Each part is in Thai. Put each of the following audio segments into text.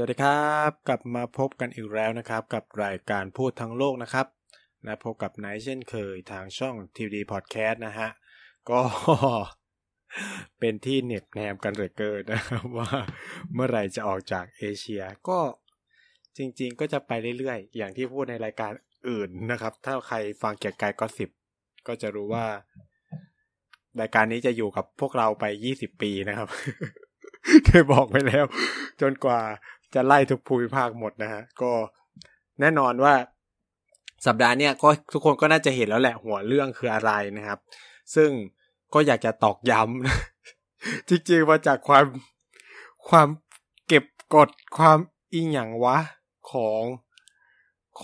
สวัสดีครับกลับมาพบกันอีกแล้วนะครับ กับรายการพูดทั้งโลกนะครับ และพบกับไนท์เช่นเคยทางช่อง TVD Podcast นะฮะ ก็เป็นที่เหน็บแนมกันเหลือเกินนะครับว่าเมื่อไหร่จะออกจากเอเชีย ก็จริง ๆ ก็จะไปเรื่อยๆ อย่างที่พูดในรายการอื่นนะครับ ถ้าใครฟังเกียร์กายก็สิบก็จะรู้ว่า รายการนี้จะอยู่กับพวกเราไปยี่สิบปีนะครับเคยบอกไปแล้ว จนกว่า จะไล่ทุกภูมิภาคหมดนะฮะ ก็แน่นอนว่าสัปดาห์เนี้ยก็ทุกคนก็น่าจะเห็นแล้วแหละหัวเรื่องคืออะไรนะครับ ซึ่งก็อยากจะตอกย้ำจริงๆมาจากความความเก็บกดความอิงอย่างวะของ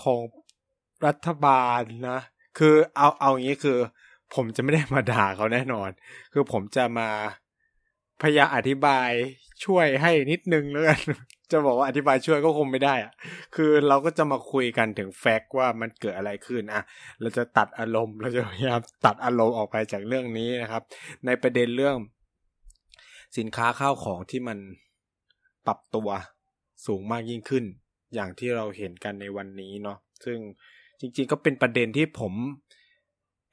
ของรัฐบาลนะ คือเอาเอาอย่างนี้คือ ผมจะไม่ได้มาด่าเขาแน่นอน คือผมจะมา พยายามอธิบายช่วยให้นิดนึงแล้วกันจะบอกว่าอธิบายช่วยก็คงไม่ได้อะคือเราก็จะมาคุยกันถึงแฟกต์ว่ามันเกิดอะไรขึ้นอะเราจะตัดอารมณ์เราจะพยายามตัดอารมณ์ออกไปจากเรื่องนี้นะครับ ในประเด็นเรื่อง สินค้าข้าวของที่มันปรับตัวสูงมากยิ่งขึ้น อย่างที่เราเห็นกันในวันนี้เนาะซึ่งจริงๆก็เป็นประเด็นที่ผม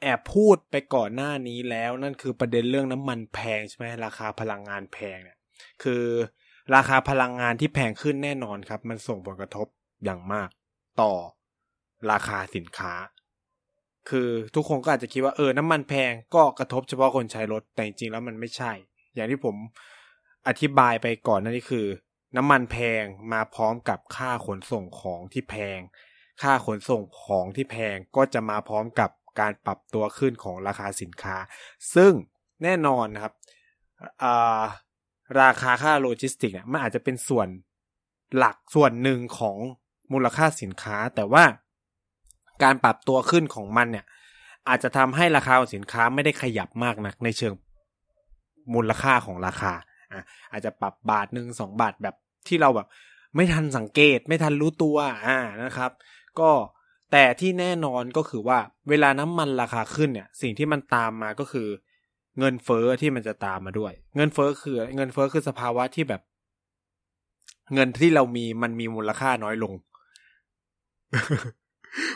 แอบพูดไปก่อนหน้านี้แล้วนั่นคือประเด็นเรื่องน้ำมันแพงใช่ไหมราคาพลังงานแพงเนี่ย คือราคาพลังงานที่แพงขึ้นแน่นอนครับ มันส่งผลกระทบอย่างมาก ต่อราคาสินค้า คือทุกคนก็อาจจะคิดว่าเออน้ำมันแพงก็กระทบเฉพาะคนใช้รถแต่จริงแล้วมันไม่ใช่ อย่างที่ผมอธิบายไปก่อนนั่นนี่คือ น้ำมันแพงมาพร้อมกับค่าขนส่งของที่แพง ค่าขนส่งของที่แพงก็จะมาพร้อมกับ การปรับตัวขึ้นของราคาสินค้า ซึ่งแน่นอนนะครับราคาค่าโลจิสติกมันอาจจะเป็นส่วนหลักส่วนหนึ่งของมูลค่าสินค้า แต่ว่าการปรับตัวขึ้นของมันเนี่ย อาจจะทำให้ราคาสินค้าไม่ได้ขยับมากนักในเชิงมูลค่าของราคาอะอาจจะปรับบาทหนึ่งสองบาทแบบที่เราแบบ ไม่ทันสังเกตไม่ทันรู้ตัวอ่านะครับ ก็ แต่ที่แน่นอนก็คือว่าเวลาน้ำมันราคาขึ้นเนี่ย สิ่งที่มันตามมาก็คือ เงินเฟอ้อที่มันจะตามมาด้วย เงินเฟอ้อคือ เงินเฟอ้อคือสภาวะที่แบบ เงินที่เรามีมันมีมูลค่าน้อยลง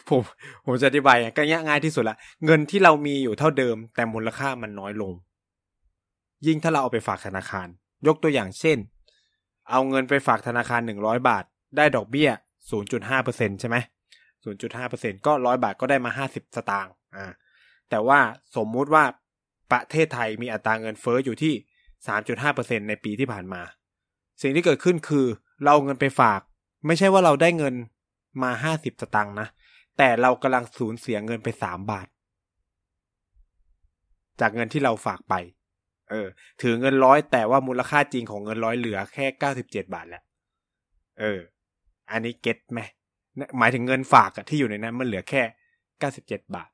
ผมผมจะอธิบายก็ง่ายที่สุดละเงินที่เรามีอยู่เท่าเดิม แต่มูลค่ามันน้อยลง ยิ่งถ้าเราเอาไปฝากธนาคาร ยกตัวอย่างเช่น เอาเงินไปฝากธนาคารหนึ่งร้อยบาท ได้ดอกเบี้ยศูนย์จุดห้าเปอร์เซ็นใช่ไหม 0.5%ก็ร้อยบาทก็ได้มา 50 สตางค์อ่าแต่ว่าสมมุติว่าประเทศไทยมีอัตราเงินเฟอ้ออยู่ที่ 3.5%ในปีที่ผ่านมา สิ่งที่เกิดขึ้นคือ เราเงินไปฝาก ไม่ใช่ว่าเราได้เงินมา 50 สตางค์นะ แต่เรากำลังสูญเสียเงินไป 3 บาท จากเงินที่เราฝากไป เออ ถือเงินร้อยแต่ว่ามูลค่าจริงของเงินร้อยเหลือแค่ 97 บาทแหละเออ อันนี้เก็ตไหม หมายถึงเงินฝากที่อยู่ในนั้นมันเหลือแค่เก้าสิบาท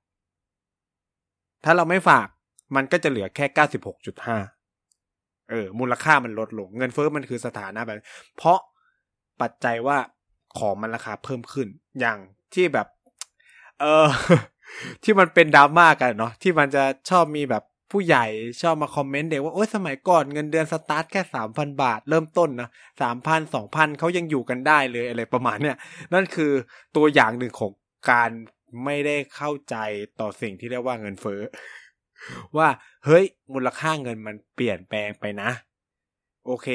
ถ้าเราไม่ฝากมันก็จะเหลือแค่เก้าสิบหกจุดห้าเออ มูลค่ามันลดลง เงินเฟ้อมันคือสถานะแบบ เพราะปัจจัยว่าของมันราคาเพิ่มขึ้น อย่างที่แบบ เออที่มันเป็นดราม่ากันเนาะที่มันจะชอบมีแบบ ผู้ใหญ่ชอบมาคอมเมนต์เด็กว่าโอ้ยสมัยก่อนเงินเดือนสตาร์ทแค่สามพันบาท เริ่มต้นนะสามพันสองพันเขายังอยู่กันได้เลยอะไรประมาณเนี้ยนั่นคือตัวอย่างหนึ่งของการไม่ได้เข้าใจต่อสิ่งที่เรียกว่าเงินเฟ้อว่าเฮ้ยมูลค่าเงินมันเปลี่ยนแปลงไปนะ โอเค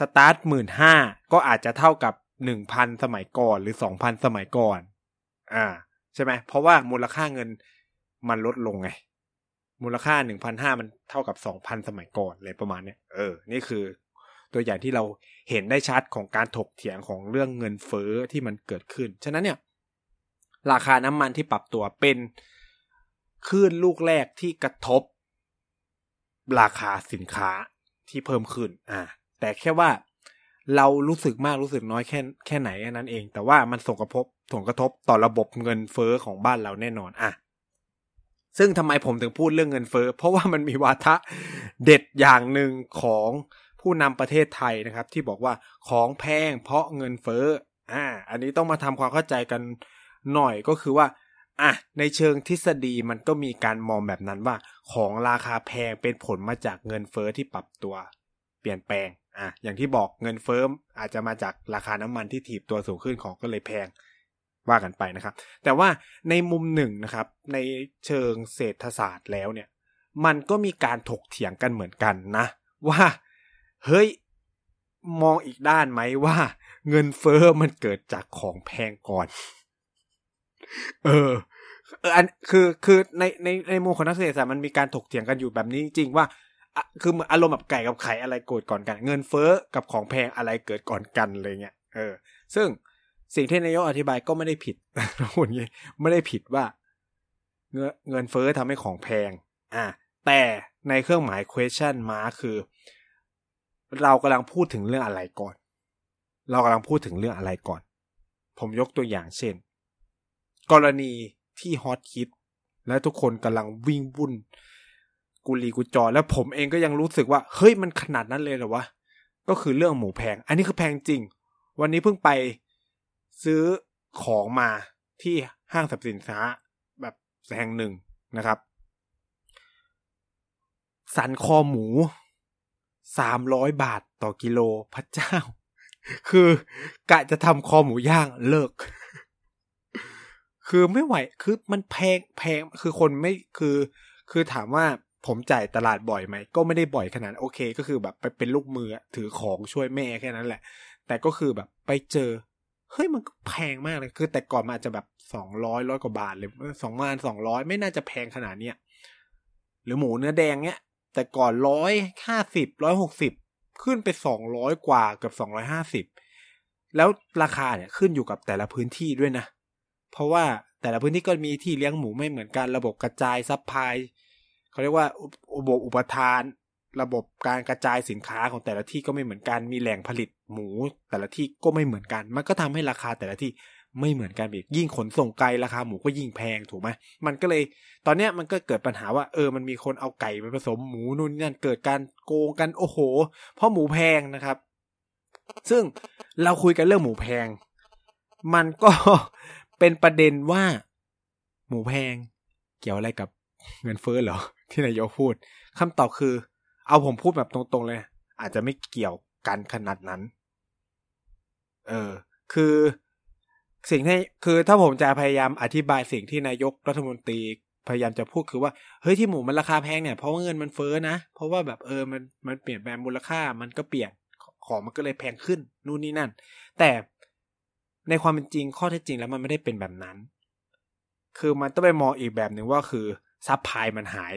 สตาร์ทหมื่นห้าก็อาจจะเท่ากับหนึ่งพันสมัยก่อนหรือสองพันสมัยก่อน อ่า ใช่ไหมเพราะว่ามูลค่าเงินมันลดลงไง มูลค่าหนึ่งพันห้ามันเท่ากับสองพันสมัยก่อนเลยประมาณเนี้ยเออ นี่คือตัวอย่างที่เราเห็นได้ชัดของการถกเถียงของเรื่องเงินเฟ้อที่มันเกิดขึ้น ฉะนั้นเนี่ย ราคาน้ำมันที่ปรับตัวเป็นคลื่นลูกแรกที่กระทบ ราคาสินค้าที่เพิ่มขึ้น อ่า แต่แค่ว่าเรารู้สึกมากรู้สึกน้อยแค่แค่ไหนนั้นเอง แต่ว่ามันส่งกระทบส่งกระทบต่อระบบเงินเฟ้อของบ้านเราแน่นอน อะ ซึ่งทำไมผมถึงพูดเรื่องเงินเฟ้อเพราะว่ามันมีวาทะเด็ดอย่างหนึ่งของผู้นำประเทศไทยนะครับ ที่บอกว่าของแพงเพราะเงินเฟ้ออ่า อันนี้ต้องมาทำความเข้าใจกันหน่อยก็คือว่าอะในเชิงทฤษฎีมันก็มีการมองแบบนั้นว่า ของราคาแพงเป็นผลมาจากเงินเฟ้อที่ปรับตัว เปลี่ยนแปลงอะอย่างที่บอกเงินเฟ้ออาจจะมาจากราคาน้ำมันที่ถีบตัวสูงขึ้นของก็เลยแพง ว่ากันไปนะครับ แต่ว่าในมุมหนึ่งนะครับ ในเชิงเศรษฐศาสตร์แล้วเนี่ย มันก็มีการถกเถียงกันเหมือนกันนะ ว่าเฮ้ยมองอีกด้านไหมว่า เงินเฟ้อมันเกิดจากของแพงก่อนเออเอออันคือคือในในในมุมของนักเศรษฐศาสตร์มันมีการถกเถียงกันอยู่แบบนี้จริงว่าคืออารมณ์แบบไก่กับไข่อะไรเกิดก่อนกัน เงินเฟ้อกับของแพงอะไรเกิดก่อนกันอะไรเงี้ยเออ ซึ่ง สิ่งที่นายกอธิบายก็ไม่ได้ผิดนะคุณงี้ ไม่ได้ผิดว่า เงินเงินเฟ้อทำให้ของแพง อ่าแต่ในเครื่องหมาย question mark คือ เรากำลังพูดถึงเรื่องอะไรก่อน เรากำลังพูดถึงเรื่องอะไรก่อน ผมยกตัวอย่างเช่น กรณีที่ฮอตคิดและทุกคนกำลังวิ่งวุ่น กุลีกุจอแล้วผมเองก็ยังรู้สึกว่า เฮ้ยมันขนาดนั้นเลยเหรอวะ ก็คือเรื่องหมูแพง อันนี้คือแพงจริง วันนี้เพิ่งไป ซื้อของมาที่ห้างสรรพสินค้าแบบแห่งหนึ่งนะครับ สันคอหมูสามร้อยบาทต่อกิโลพระเจ้า คือกะจะทำคอหมูย่างเลิก คือไม่ไหวคือมันแพงแพงคือคนไม่คือ คือถามว่าผมจ่ายตลาดบ่อยไหม ก็ไม่ได้บ่อยขนาดโอเค ก็คือแบบไปเป็นลูกมือถือของช่วยแม่แค่นั้นแหละ แต่ก็คือแบบไปเจอ เฮ้ยมันก็แพงมากเลยคือ แต่ก่อนมาจจะแบบสองร้อยร้อยกว่าบาทเลยสองพันสองร้อยไม่น่าจะแพงขนาดเนี้ยหรือหมูเนื้อแดงเนี้ยแต่ก่อนร้อยห้าสิบร้อยหกสิบขึ้นไปสองร้อยกว่าเกือบสองร้อยห้าสิบแล้วราคาเนี่ยขึ้นอยู่กับแต่ละพื้นที่ด้วยนะ เพราะว่าแต่ละพื้นที่ก็มีที่เลี้ยงหมูไม่เหมือนกัน ระบบกระจายซัพพลายเขาเรียกว่าอุบอุปทาน ระบบการกระจายสินค้าของแต่ละที่ก็ไม่เหมือนกัน มีแหล่งผลิต หมูแต่ละที่ก็ไม่เหมือนกัน มันก็ทำให้ราคาแต่ละที่ไม่เหมือนกันอีกยิ่งขนส่งไกลราคาหมูก็ยิ่งแพงถูกไหมมันก็เลย ตอนเนี้ยมันก็เกิดปัญหาว่าเออมันมีคนเอาไก่ไปผสมหมูนู่นนั่นเกิดการโกงกันโอ้โห เพราะหมูแพงนะครับ ซึ่งเราคุยกันเรื่องหมูแพง มันก็เป็นประเด็นว่า หมูแพง เกี่ยวอะไรกับเงินเฟ้อเหรอ ที่นายกพูดคำตอบคือ เอาผมพูดแบบตรงๆเลย อาจจะไม่เกี่ยวกันขนาดนั้น เออ คือสิ่งที่คือถ้าผมจะพยายามอธิบายสิ่งที่นายกรัฐมนตรีพยายามจะพูดคือว่าเฮ้ยที่หมูมันราคาแพงเนี่ยเพราะว่าเงินมันเฟ้อนะ เพราะว่าแบบเออมันมันเปลี่ยนแปลงมูลค่ามันก็เปลี่ยนของมันก็เลยแพงขึ้นนู่นนี่นั่น แต่ในความเป็นจริงข้อเท็จจริงแล้วมันไม่ได้เป็นแบบนั้น คือมันต้องไปมองอีกแบบหนึ่งว่าคือ supply มันหาย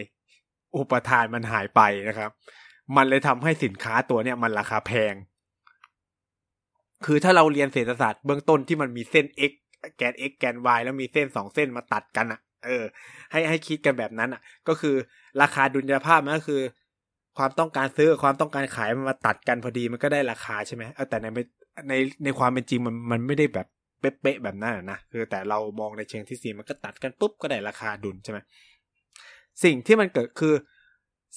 อุปทานมันหายไปนะครับ มันเลยทำให้สินค้าตัวเนี้ยมันราคาแพง คือถ้าเราเรียนเศรษฐศาสตร์เบื้องต้นที่มันมีเส้น x แกน x แกน y แล้วมีเส้นสองเส้นมาตัดกันอะ่ะ เออ ให้ให้คิดกันแบบนั้นอะ่ะ ก็คือราคาดุลยภาพมันก็คือ ความต้องการซื้อความต้องการขายมันมาตัดกันพอดีมันก็ได้ราคาใช่ไหมเออแต่ในในในความเป็นจริงมันมันไม่ได้แบบเป๊ะๆแบบนั้นนะคือแต่เรามองในเชิงที่สี่มันก็ตัดกันปุ๊บก็ได้ราคาดุลใช่ไหมสิ่งที่มันเกิดคือ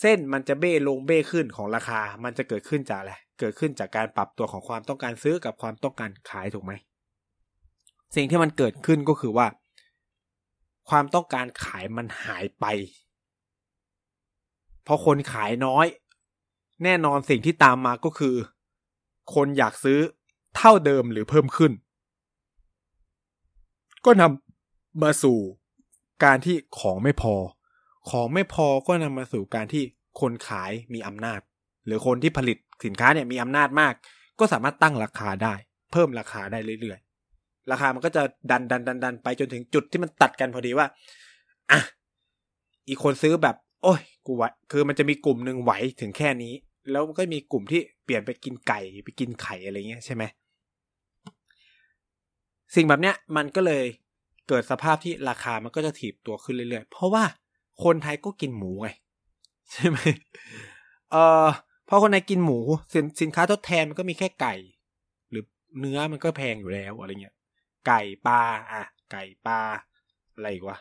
เส้นมันจะเบ้ลงเบ้ขึ้นของราคา มันจะเกิดขึ้นจากอะไร เกิดขึ้นจากการปรับตัวของความต้องการซื้อกับความต้องการขายถูกไหม สิ่งที่มันเกิดขึ้นก็คือว่า ความต้องการขายมันหายไป เพราะคนขายน้อย แน่นอนสิ่งที่ตามมาก็คือ คนอยากซื้อเท่าเดิมหรือเพิ่มขึ้น ก็นำมาสู่การที่ของไม่พอ ของไม่พอก็นำมาสู่การที่คนขายมีอำนาจ หรือคนที่ผลิตสินค้าเนี่ยมีอำนาจมาก ก็สามารถตั้งราคาได้ เพิ่มราคาได้เรื่อยๆ ราคามันก็จะดันดันดันดันไปจนถึงจุดที่มันตัดกันพอดีว่าอะอีกคนซื้อแบบ โอ้ยกูไหวคือมันจะมีกลุ่มหนึ่งไหวถึงแค่นี้ แล้วก็มีกลุ่มที่เปลี่ยนไปกินไก่ไปกินไข่อะไรเงี้ยใช่ไหมสิ่งแบบเนี้ยมันก็เลยเกิดสภาพที่ราคามันก็จะถีบตัวขึ้นเรื่อยๆ เพราะว่า คนไทยก็กินหมูไง ใช่ไหมเออพอคนไทยกินหมูสินสินค้าทดแทนมันก็มีแค่ไก่ หรือเนื้อมันก็แพงอยู่แล้วอะไรเงี้ยไก่ปลาอะ ไก่ปลาอะไรอีกวะ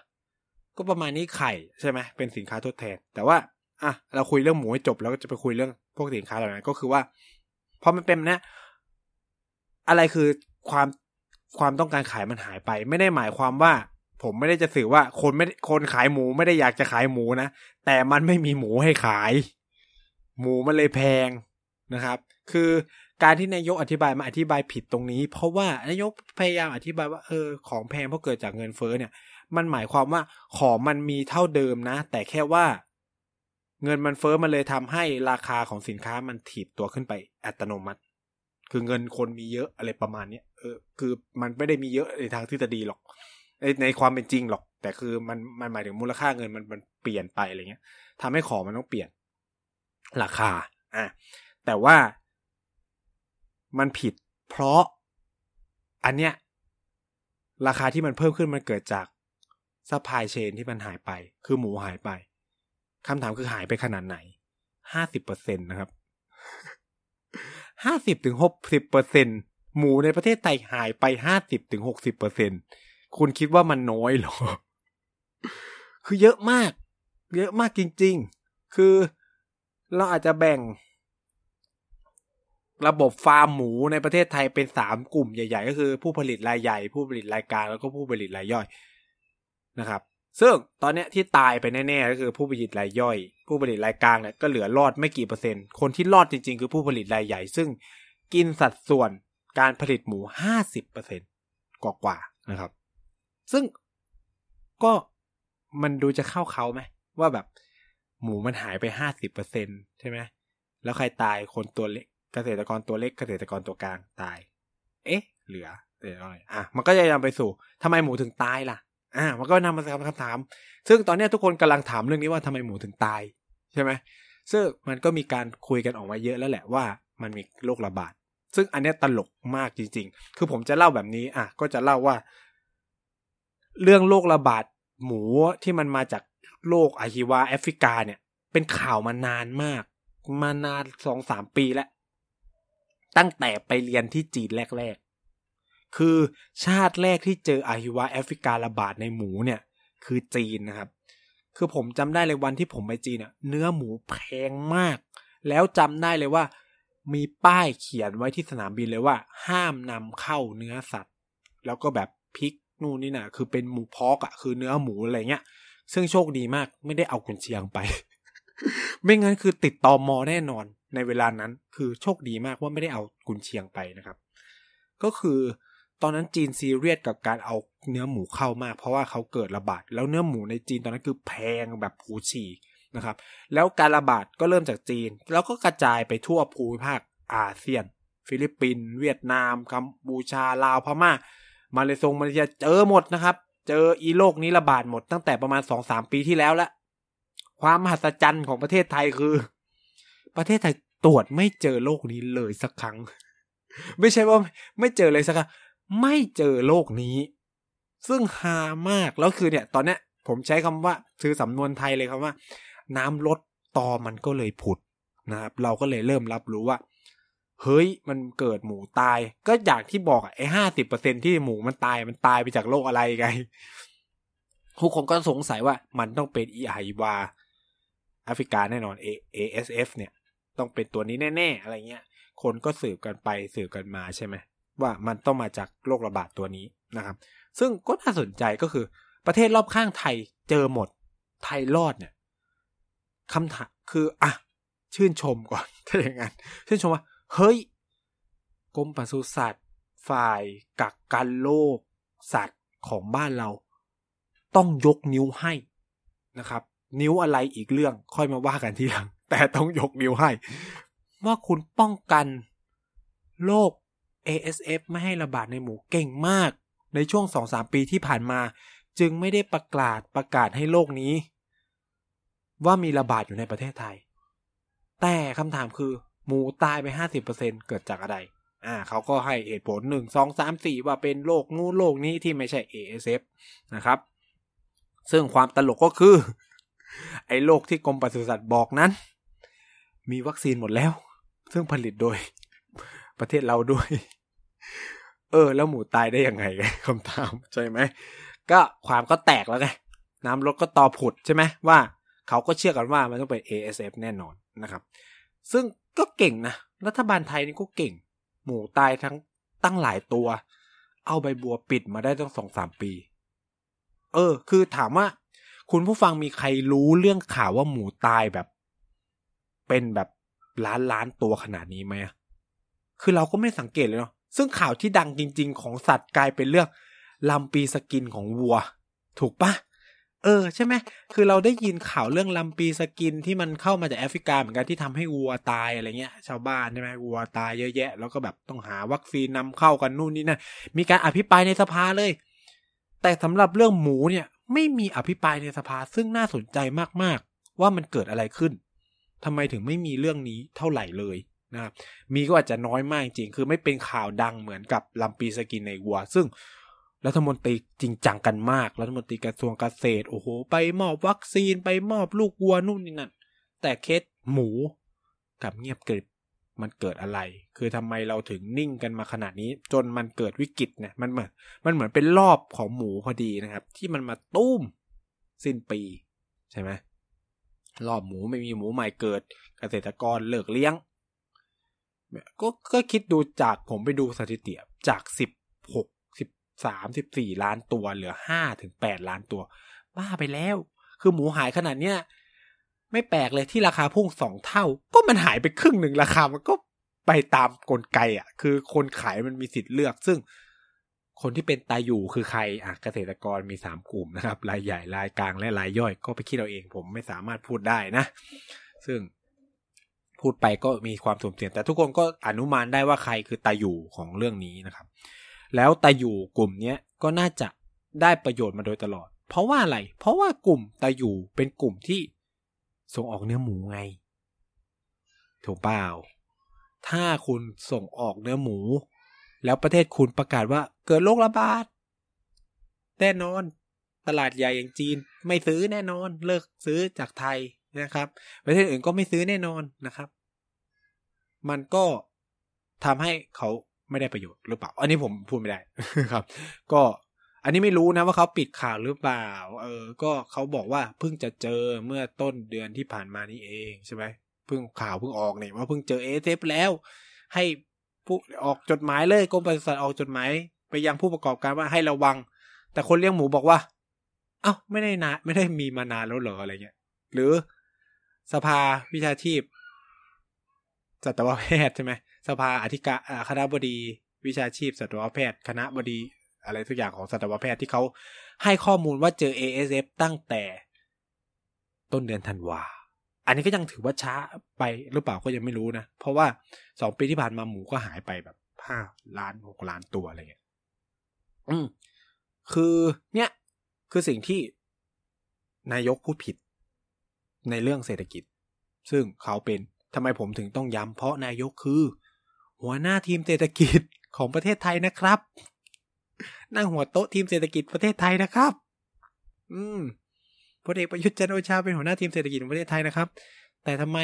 ก็ประมาณนี้ไข่ใช่ไหมเป็นสินค้าทดแทน แต่ว่าอะเราคุยเรื่องหมูให้จบแล้วก็จะไปคุยเรื่องพวกสินค้าเหล่านั้นก็คือว่าพอมันเป็นนะอะไรคือความความต้องการขายมันหายไป ไม่ได้หมายความว่า ผมไม่ได้จะสื่อว่าคนไม่คนขายหมูไม่ได้อยากจะขายหมูนะ แต่มันไม่มีหมูให้ขาย หมูมันเลยแพงนะครับ คือการที่นายกอธิบายมาอธิบายผิดตรงนี้ เพราะว่านายกพยายามอธิบายว่าเออของแพงเพราะเกิดจากเงินเฟ้อเนี่ย มันหมายความว่าของมันมีเท่าเดิมนะ แต่แค่ว่าเงินมันเฟ้อมันเลยทำให้ราคาของสินค้ามันถีบตัวขึ้นไปอัตโนมัติ คือเงินคนมีเยอะอะไรประมาณเนี้ยเออคือมันไม่ได้มีเยอะในทางทฤษฎีหรอก ในในความเป็นจริงหรอก แต่คือมันมันหมายถึงมูลค่าเงินมันมันเปลี่ยนไปอะไรเงี้ยทำให้ของมันต้องเปลี่ยน ราคาอะแต่ว่ามันผิด เพราะอันเนี้ยราคาที่มันเพิ่มขึ้นมันเกิดจาก supply chain ที่มันหายไป คือหมูหายไปคำถามคือหายไปขนาดไหนห้าสิบเปอร์เซ็นต์นะครับห้าสิบถึงหกสิบเปอร์เซ็นหมูในประเทศไทยหายไปห้าสิบถึงหกสิบเปอร์เซ็น คุณคิดว่ามันน้อยหรอ คือเยอะมาก เยอะมากจริง ๆ คือเราอาจจะแบ่ง ระบบฟาร์มหมูในประเทศไทยเป็นสามกลุ่มใหญ่ ๆ ก็คือผู้ผลิตรายใหญ่ ผู้ผลิตรายกลางแล้วก็ผู้ผลิตรายย่อยนะครับ ซึ่งตอนนี้ที่ตายไปแน่ๆก็คือผู้ผลิตรายย่อย ผู้ผลิตรายกลางเนี่ยก็เหลือรอดไม่กี่เปอร์เซ็นต์ คนที่รอดจริง ๆ คือผู้ผลิตรายใหญ่ ซึ่งกินสัดส่วนการผลิตหมูห้าสิบเปอร์เซ็นต์กว่าๆนะครับ ซึ่งก็มันดูจะเข้าเขาไหมว่าแบบหมูมันหายไปห้าสิบเปอร์เซ็นใช่ไหมแล้วใครตายคนตัวเล็กเกษตรกรตัวเล็กเกษตรกรตัวกลางตาย เอ๊ะ เหลือเอออะมันก็จะนำไปสู่ทำไมหมูถึงตายล่ะ อ่ามันก็นำมาสู่คำถาม ซึ่งตอนนี้ทุกคนกำลังถามเรื่องนี้ว่าทำไมหมูถึงตาย ใช่ไหมซึ่งมันก็มีการคุยกันออกมาเยอะแล้วแหละว่ามันมีโรคระบาดซึ่งอันนี้ตลกมากจริง ๆ คือผมจะเล่าแบบนี้อะก็จะเล่าว่า เรื่องโรคระบาดหมูที่มันมาจากโรคอะฮิวาแอฟริกาเนี่ย เป็นข่าวมานานมาก มานานสองสามปีแล้ว ตั้งแต่ไปเรียนที่จีนแรก ๆ คือชาติแรกที่เจออะฮิวาแอฟริการะบาดในหมูเนี่ย คือจีนนะครับ คือผมจำได้เลยวันที่ผมไปจีนเนี่ยเนื้อหมูแพงมาก แล้วจำได้เลยว่า มีป้ายเขียนไว้ที่สนามบินเลยว่า ห้ามนำเข้าเนื้อสัตว์ แล้วก็แบบพริก นู่นนี่นะคือเป็นหมูพอกอะคือเนื้อหมูอะไรเงี้ย ซึ่งโชคดีมากไม่ได้เอากุนเชียงไป ไม่งั้นคือติดตอมอแน่นอนในเวลานั้น คือโชคดีมากว่าไม่ได้เอากุนเชียงไปนะครับ ก็คือตอนนั้นจีนซีเรียสกับการเอาเนื้อหมูเข้ามาก เพราะว่าเขาเกิดระบาด แล้วเนื้อหมูในจีนตอนนั้นคือแพงแบบผูฉีนะครับ แล้วการระบาดก็เริ่มจากจีน แล้วก็กระจายไปทั่วภูมิภาคอาเซียน ฟิลิปปินส์เวียดนามกัมพูชาลาวพม่า มาเลซงมาเลเซียเจอหมดนะครับ เจออีโรคนี้ระบาดหมดตั้งแต่ประมาณสองสามปีที่แล้วละ ความมหัศจรรย์ของประเทศไทยคือ ประเทศไทยตรวจไม่เจอโรคนี้เลยสักครั้ง ไม่ใช่ว่าไม่เจอเลยสักครั้งไม่เจอโรคนี้ ซึ่งฮามากแล้วคือเนี่ย ตอนเนี้ยผมใช้คำว่าซื้อสำนวนไทยเลยครับว่า น้ำลดตอมันก็เลยผุดนะครับ เราก็เลยเริ่มรับรู้ว่า เฮ้ยมันเกิดหมูตาย ก็อย่างที่บอกไอ้ห้าสิบเปอร์เซ็นที่หมูมันตายมันตายไปจากโรคอะไรไงทุกคนก็สงสัยว่ามันต้องเป็นอีไอวาแอฟริกาแน่นอน ASF เนี่ย ต้องเป็นตัวนี้แน่ ๆ อะไรเงี้ย คนก็สืบกันไปสืบกันมาใช่ไหมว่ามันต้องมาจากโรคระบาดตัวนี้นะครับ ซึ่งก็น่าสนใจก็คือ ประเทศรอบข้างไทยเจอหมดไทยรอดเนี่ยคำถามคือ อะ ชื่นชมก่อนถ้าอย่างนั้น ชื่นชมว่า เฮ้ยกรมปศุสัตว์ ฝ่ายกักกันโรคสัตว์ของบ้านเรา ต้องยกนิ้วให้นะครับ นิ้วอะไรอีกเรื่อง ค่อยมาว่ากันทีหลัง แต่ต้องยกนิ้วให้ ว่าคุณป้องกันโรค ASF ไม่ให้ระบาดในหมูเก่งมาก ในช่วง 2-3 ปีที่ผ่านมา จึงไม่ได้ประกาศประกาศให้โลกนี้ ว่ามีระบาดอยู่ในประเทศไทย แต่คำถามคือ หมูตายไป 50%เกิดจากอะไร อ่าเขาก็ให้เหตุผลหนึ่งสองสามสี่ว่าเป็นโรคนู้นโรคนี้ที่ไม่ใช่ ASF นะครับ ซึ่งความตลกก็คือ ไอ้โรคที่กรมปศุสัตว์บอกนั้น มีวัคซีนหมดแล้ว ซึ่งผลิตโดยประเทศเราด้วย เออ แล้วหมูตายได้ยังไงคำถามใช่ไหม ก็ความก็แตกแล้วไงน้ำลดก็ต่อผุดใช่ไหมว่า เขาก็เชื่อกันว่ามันต้องเป็น ASF แน่นอนนะครับ ซึ่ง ก็เก่งนะ รัฐบาลไทยนี่ก็เก่ง หมูตายทั้งตั้งหลายตัว เอาใบบัวปิดมาได้ตั้งสองสามปี เออ คือถามว่า คุณผู้ฟังมีใครรู้เรื่องข่าวว่าหมูตายแบบ เป็นแบบล้านล้านตัวขนาดนี้ไหมคือเราก็ไม่สังเกตเลยเนาะซึ่งข่าวที่ดังจริง ๆ ของสัตว์กลายเป็นเรื่องลำปีสกินของวัว ถูกปะ เออใช่ไหมคือเราได้ยินข่าวเรื่อง lumpy skin ที่มันเข้ามาจากแอฟริกาเหมือนกันที่ทำให้วัวตายอะไรเงี้ย ชาวบ้านใช่ไหมวัวตายเยอะแยะ แล้วก็แบบต้องหาวัคซีนนำเข้ากันนู่นนี่นั่นมีการอภิปรายในสภาเลย แต่สำหรับเรื่องหมูเนี่ย ไม่มีอภิปรายในสภาซึ่งน่าสนใจมากๆ ว่ามันเกิดอะไรขึ้นทำไมถึงไม่มีเรื่องนี้เท่าไหร่เลยนะครับมีก็อาจจะน้อยมากจริงคือไม่เป็นข่าวดังเหมือนกับ lumpy skin ในวัว ซึ่ง รัฐมนตรีจริงจังกันมาก รัฐมนตรีกระทรวงเกษตร โอ้โห ไปมอบวัคซีนไปมอบลูกวัวนู่นนี่นั่น แต่เคสหมูกับเงียบกริบมันเกิดอะไร คือทำไมเราถึงนิ่งกันมาขนาดนี้ จนมันเกิดวิกฤตเนี่ย มันเหมือน มันเหมือนเป็นรอบของหมูพอดีนะครับ ที่มันมาตุ้มสิ้นปี ใช่ไหมรอบหมูไม่มีหมูใหม่เกิด เกษตรกรเลิกเลี้ยงก็ก็คิดดูจากผมไปดูสถิติจากสิบหก สามสิบสี่ล้านตัวเหลือห้าถึงแปดล้านตัว บ้าไปแล้ว คือหมูหายขนาดเนี้ยไม่แปลกเลยที่ราคาพุ่งสองเท่า ก็มันหายไปครึ่งหนึ่งราคามันก็ไปตามกลไกอะ คือคนขายมันมีสิทธิ์เลือก ซึ่งคนที่เป็นตายอยู่คือใครอะเกษตรกรมีสามกลุ่มนะครับ รายใหญ่รายกลางและรายย่อย ก็ไปคิดเอาเองผมไม่สามารถพูดได้นะ ซึ่งพูดไปก็มีความสุ่มเสี่ยงแต่ทุกคนก็อนุมานได้ว่าใครคือตายอยู่ของเรื่องนี้นะครับ แล้วตาอยู่กลุ่มเนี้ยก็น่าจะได้ประโยชน์มาโดยตลอด เพราะว่าอะไร เพราะว่ากลุ่มตาอยู่เป็นกลุ่มที่ส่งออกเนื้อหมูไง ถูกเปล่า ถ้าคุณส่งออกเนื้อหมู แล้วประเทศคุณประกาศว่าเกิดโรคระบาดแน่นอน ตลาดใหญ่อย่างจีนไม่ซื้อแน่นอน เลิกซื้อจากไทยนะครับ ประเทศอื่นก็ไม่ซื้อแน่นอนนะครับ มันก็ทำให้เขา ไม่ได้ประโยชน์หรือเปล่า อันนี้ผมพูดไม่ได้ครับ ก็อันนี้ไม่รู้นะว่าเขาปิดข่าวหรือเปล่า เออ ก็เขาบอกว่าเพิ่งจะเจอเมื่อต้นเดือนที่ผ่านมานี้เองใช่ไหมเพิ่งข่าวเพิ่งออกเนี่ยว่าเพิ่งเจอเอเฟแล้ว ให้ผู้ออกจดหมายเลยกรมปศุสัตว์ออกจดหมายไปยังผู้ประกอบการว่าให้ระวัง แต่คนเลี้ยงหมูบอกว่า เอ้าไม่ได้นาไม่ได้มีมานานแล้วเหรออะไรเงี้ย หรือสภาวิชาชีพสัตวแพทย์ใช่ไหม สภาอธิการคณะบดีวิชาชีพสัตวแพทย์ คณะบดีอะไรทุกอย่างของสัตวแพทย์ที่เขาให้ข้อมูลว่าเจอ ASF ตั้งแต่ต้นเดือนธันวา อันนี้ก็ยังถือว่าช้าไปหรือเปล่าก็ยังไม่รู้นะ เพราะว่าสองปีที่ผ่านมาหมูก็หายไปแบบห้าล้านหกล้านตัวอะไรเงี้ย อืม คือเนี่ย คือสิ่งที่นายกพูดผิดในเรื่องเศรษฐกิจ ซึ่งเขาเป็นทำไมผมถึงต้องย้ำเพราะนายกคือ หัวหน้าทีมเศรษฐกิจของประเทศไทยนะครับ นั่งหัวโต๊ะทีมเศรษฐกิจประเทศไทยนะครับ อืมพลเอกประยุทธ์จันโอชาเป็นหัวหน้าทีมเศรษฐกิจของประเทศไทยนะครับ แต่ทำไม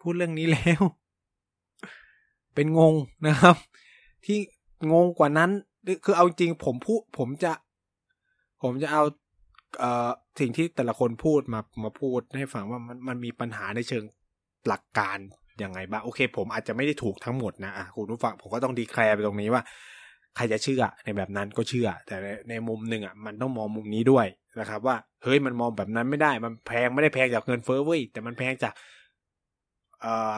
พูดเรื่องนี้แล้ว เป็นงงนะครับ ที่งงกว่านั้น คือเอาจริงผมพูดผมจะ ผมจะเอาเอ่อสิ่งที่แต่ละคนพูดมามาพูดให้ฟังว่ามันมันมีปัญหาในเชิงหลักการ ยังไงบ้างโอเค ผมอาจจะไม่ได้ถูกทั้งหมดนะอะคุณผู้ฟังผมก็ต้องดีแคลร์ไปตรงนี้ว่า ใครจะเชื่อในแบบนั้นก็เชื่อ แต่ในมุมหนึ่งอะมันต้องมองมุมนี้ด้วยนะครับ ว่าเฮ้ยมันมองแบบนั้นไม่ได้มันแพงไม่ได้แพงจากเงินเฟ้อเว้ยแต่มันแพงจากเอ่อ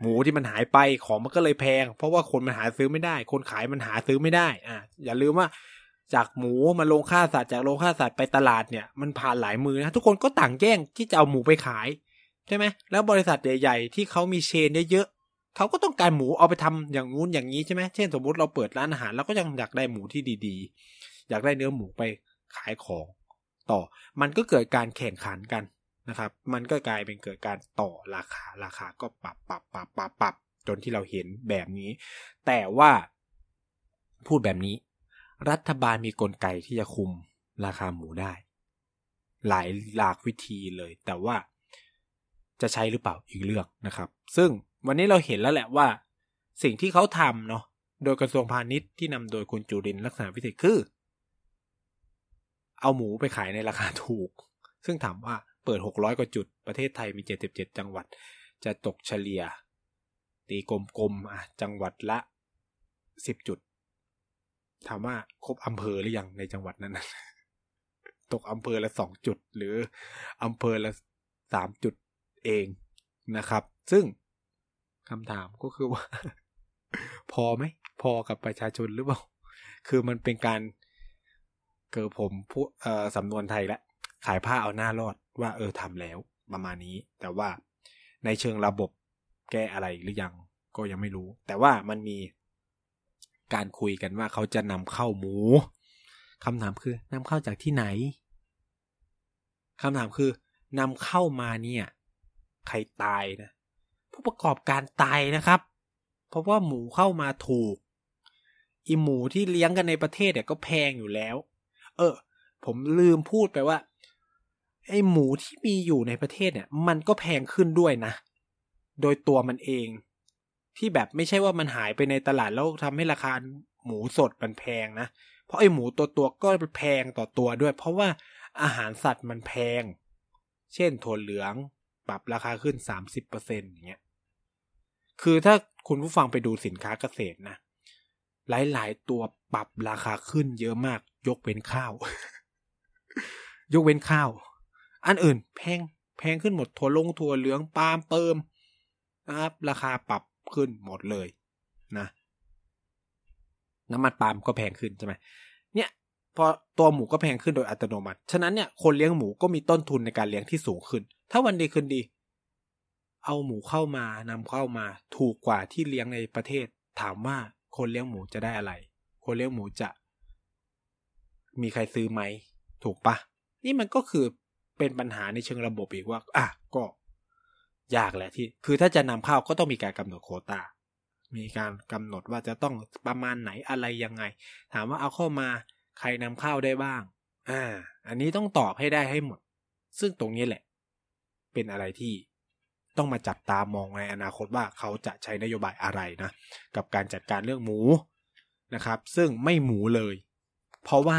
หมูที่มันหายไปของมันก็เลยแพง เพราะว่าคนมันหาซื้อไม่ได้ คนขายมันหาซื้อไม่ได้อะอย่าลืมว่าจากหมูมาลงฆ่าสัตว์จากโรงฆ่าสัตว์ไปตลาดเนี่ยมันผ่านหลายมือนะทุกคนก็ต่างแย่งที่จะเอาหมูไปขาย ใช่ไหมแล้วบริษัทใหญ่ๆที่เขามีเชนเยอะๆเขาก็ต้องการหมูเอาไปทำอย่างงู้นอย่างนี้ใช่ไหมเช่นสมมติเราเปิดร้านอาหารเราก็ยังอยากได้หมูที่ดีๆ อยากได้เนื้อหมูไปขายของต่อ มันก็เกิดการแข่งขันกันนะครับ มันก็กลายเป็นเกิดการต่อราคาราคาก็ปรับปรับปรับปรับปรับจนที่เราเห็นแบบนี้ แต่ว่าพูดแบบนี้ รัฐบาลมีกลไกที่จะคุมราคาหมูได้ หลายหลากวิธีเลย แต่ว่า จะใช้หรือเปล่าอีกเรื่องนะครับ ซึ่งวันนี้เราเห็นแล้วแหละว่า สิ่งที่เขาทำเนาะโดยกระทรวงพาณิชย์ที่นำโดยคุณจุรินลักษณะวิเศษคือ เอาหมูไปขายในราคาถูก ซึ่งถามว่าเปิด 600 กว่าจุดประเทศไทยมี 77 จังหวัด จะตกเฉลี่ย ตีกลมๆอะจังหวัดละ 10 จุด ถามว่าครบอำเภอหรือยังในจังหวัดนั้นตกอำเภอละสองจุด หรืออำเภอละสามจุด เองนะครับ ซึ่งคำถามก็คือว่า พอไหมพอกับประชาชนหรือเปล่า คือมันเป็นการเกิดผมพูดเออสำนวนไทยละ ขายผ้าเอาหน้ารอดว่าเออทำแล้วประมาณนี้ แต่ว่าในเชิงระบบแก้อะไรหรือยังก็ยังไม่รู้ แต่ว่ามันมีการคุยกันว่าเขาจะนำเข้าหมูคำถามคือนำเข้าจากที่ไหนคำถามคือนำเข้ามาเนี่ย ใครตายนะ ผู้ประกอบการตายนะครับ เพราะว่าหมูเข้ามาถูก อีหมูที่เลี้ยงกันในประเทศเนี่ยก็แพงอยู่แล้ว เออ ผมลืมพูดไปว่า ไอหมูที่มีอยู่ในประเทศเนี่ย มันก็แพงขึ้นด้วยนะ โดยตัวมันเอง ที่แบบไม่ใช่ว่ามันหายไปในตลาดแล้วทำให้ราคาหมูสดมันแพงนะ เพราะไอหมูตัวตัวก็แพงต่อตัวด้วย เพราะว่าอาหารสัตว์มันแพง เช่นถั่วเหลือง รับราคาขึ้นสามสิบเปอร์เซ็นต์อย่างเงี้ย คือถ้าคุณผู้ฟังไปดูสินค้าเกษตรนะ หลาย ๆ ตัวปรับราคาขึ้นเยอะมาก ยกเว้นข้าว ยกเว้นข้าว อันอื่น แพง แพงขึ้นหมด ถั่วลงถั่วเหลืองปาล์มเปิมนะครับ ราคาปรับขึ้นหมดเลยนะน้ำมันปาล์มก็แพงขึ้นใช่ไหมเนี่ยพอตัวหมูก็แพงขึ้นโดยอัตโนมัติ ฉะนั้นเนี่ยคนเลี้ยงหมูก็มีต้นทุนในการเลี้ยงที่สูงขึ้น ถ้าวันดีคืนดี เอาหมูเข้ามานำเข้ามาถูกกว่าที่เลี้ยงในประเทศ ถามว่าคนเลี้ยงหมูจะได้อะไร คนเลี้ยงหมูจะ มีใครซื้อไหม ถูกปะนี่มันก็คือเป็นปัญหาในเชิงระบบอีกว่า อะก็ยากแหละที่ คือถ้าจะนำเข้าก็ต้องมีการกำหนดโคตามีการกำหนดว่าจะต้องประมาณไหนอะไรยังไง ถามว่าเอาเข้ามาใครนำเข้าได้บ้าง อ่า อันนี้ต้องตอบให้ได้ให้หมด ซึ่งตรงนี้แหละ เป็นอะไรที่ต้องมาจับตามองในอนาคตว่าเขาจะใช้นโยบายอะไรนะ กับการจัดการเรื่องหมูนะครับ ซึ่งไม่หมูเลย เพราะว่า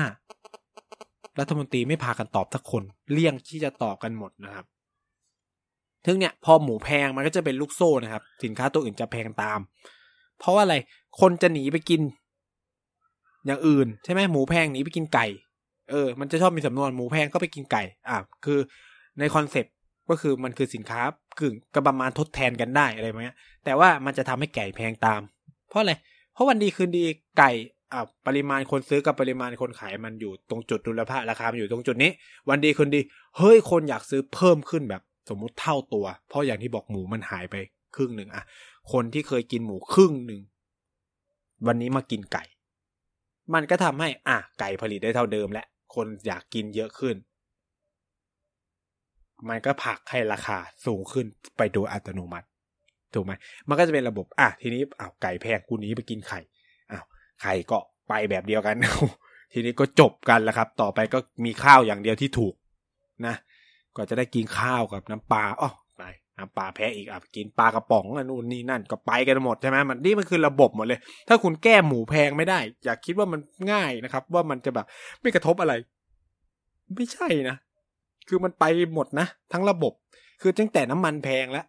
รัฐมนตรีไม่พากันตอบทักคนเลี่ยงที่จะตอบกันหมดนะครับถึงเนี่ยพอหมูแพงมันก็จะเป็นลูกโซ่นะครับ สินค้าตัวอื่นจะแพงตาม เพราะว่าอะไรคนจะหนีไปกิน อย่างอื่น ใช่ไหมหมูแพงหนีไปกินไก่ เออ มันจะชอบมีสำนวนหมูแพงก็ไปกินไก่อะคือในคอนเซปต์ ก็คือมันคือสินค้ากึ่งกระประมาณทดแทนกันได้อะไรเงี้ยแต่ว่ามันจะทำให้ไก่แพงตาม เพราะอะไรเพราะวันดีคืนดีไก่อ่าปริมาณคนซื้อกับปริมาณคนขายมันอยู่ตรงจุดดุลภาพราคามันอยู่ตรงจุดนี้ วันดีคืนดี เฮ้ยคนอยากซื้อเพิ่มขึ้นแบบสมมุติเท่าตัว เพราะอย่างที่บอกหมูมันหายไปครึ่งหนึ่งอะคนที่เคยกินหมูครึ่งหนึ่งวันนี้มากินไก่ มันก็ทำให้อะไก่ผลิตได้เท่าเดิมและคนอยากกินเยอะขึ้น มันก็ผลักให้ราคาสูงขึ้นไปโดยอัตโนมัติถูกไหมมันก็จะเป็นระบบ อะทีนี้อ้าวไก่แพงกูนี้ไปกินไข่อ้าวไข่ก็ไปแบบเดียวกัน ทีนี้ก็จบกันแล้วครับ ต่อไปก็มีข้าวอย่างเดียวที่ถูกนะก็จะได้กินข้าวกับน้ำปลาอ๋อไปน้ำปลาแพ้อีกอะกินปลากระป๋องอันนู้นนี่นั่นก็ไปกันหมดใช่ไหมมันนี่มันคือระบบหมดเลย ถ้าคุณแก้หมูแพงไม่ได้ อย่าคิดว่ามันง่ายนะครับ ว่ามันจะแบบไม่กระทบอะไร ไม่ใช่นะ คือมันไปหมดนะ ทั้งระบบ คือตั้งแต่น้ำมันแพงแล้ว